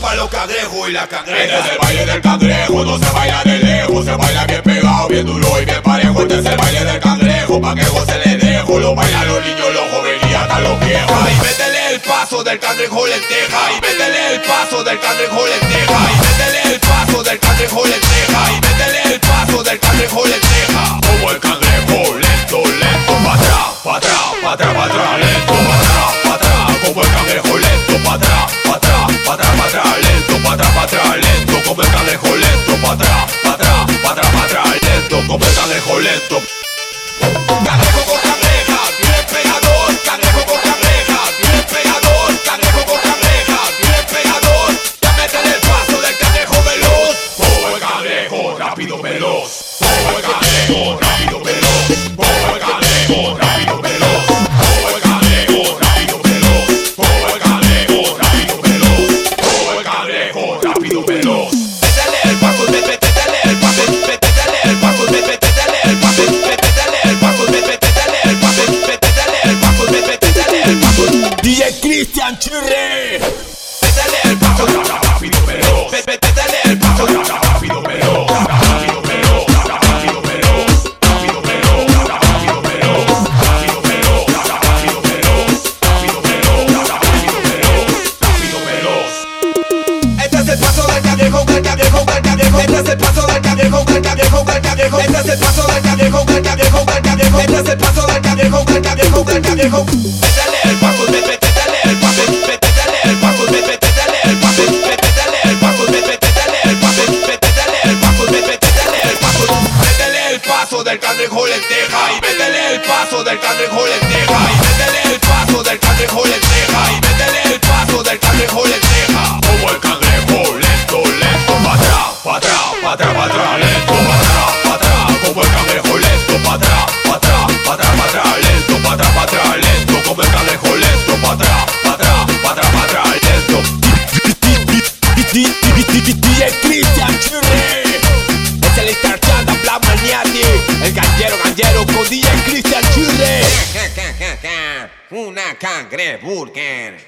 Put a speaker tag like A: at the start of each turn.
A: pa' los cangrejos y la
B: Este
A: cangreja.
B: es el baile del cangrejo, no se baila de lejos, se baila bien pegado, bien duro y bien parejo. Este es el baile del cangrejo, pa' que goce le dejo. Lo bailan los niños, los jóvenes y hasta los viejos.
A: Y métele el paso del cangrejo lenteja. Y métele el paso del cangrejo lenteja. Y métele el paso del cangrejo lenteja. Y métele el paso del cangrejo lenteja.
B: Como el cangrejo, lento, lento, pa' atrás, pa' atrás, pa' atrás, pa' atrás, lento, pa' atrás, pa' atrás. Como el cangrejo, lento, pa' atrás, cangrejo, lento. Cangrejo
A: con cangreja, bien pegador. Cangrejo con cangreja, bien pegador. Cangrejo con cangreja, bien pegador. Ya métele el paso del cangrejo veloz.
B: Como el rápido, veloz. Como el rápido, Chile. Pétale al bajo, rápido perro. Pétale al bajo, rápido perro. Rápido rápido. Rápido rápido. Rápido rápido. Rápido rápido. Rápido.
A: Este es el paso del cangrejo, del cangrejo, del. Este es el paso del cangrejo, del cangrejo, del lenteja y métele el paso del cangrejo lenteja y métele el paso del cangrejo lenteja y métele el paso del cangrejo lenteja.
B: Como el cangrejo, lento, lento, pa' atrás, pa' atrás, pa' atrás, pa' atrás, lento, pa' atrás, pa' atrás. Como el cangrejo, lento, pa' atrás, pa' atrás, pa' atrás, pa' atrás, lento, pa' atrás, pa' atrás, lento. Como el cangrejo, lento, pa' atrás, pa' atrás, pa' atrás, pa' atrás, lento.
C: DJ Christian Chirre. Es el Starchanda Black Maniati. El gallero gallero con DJ Christian Chirre.
D: Una cangreburger.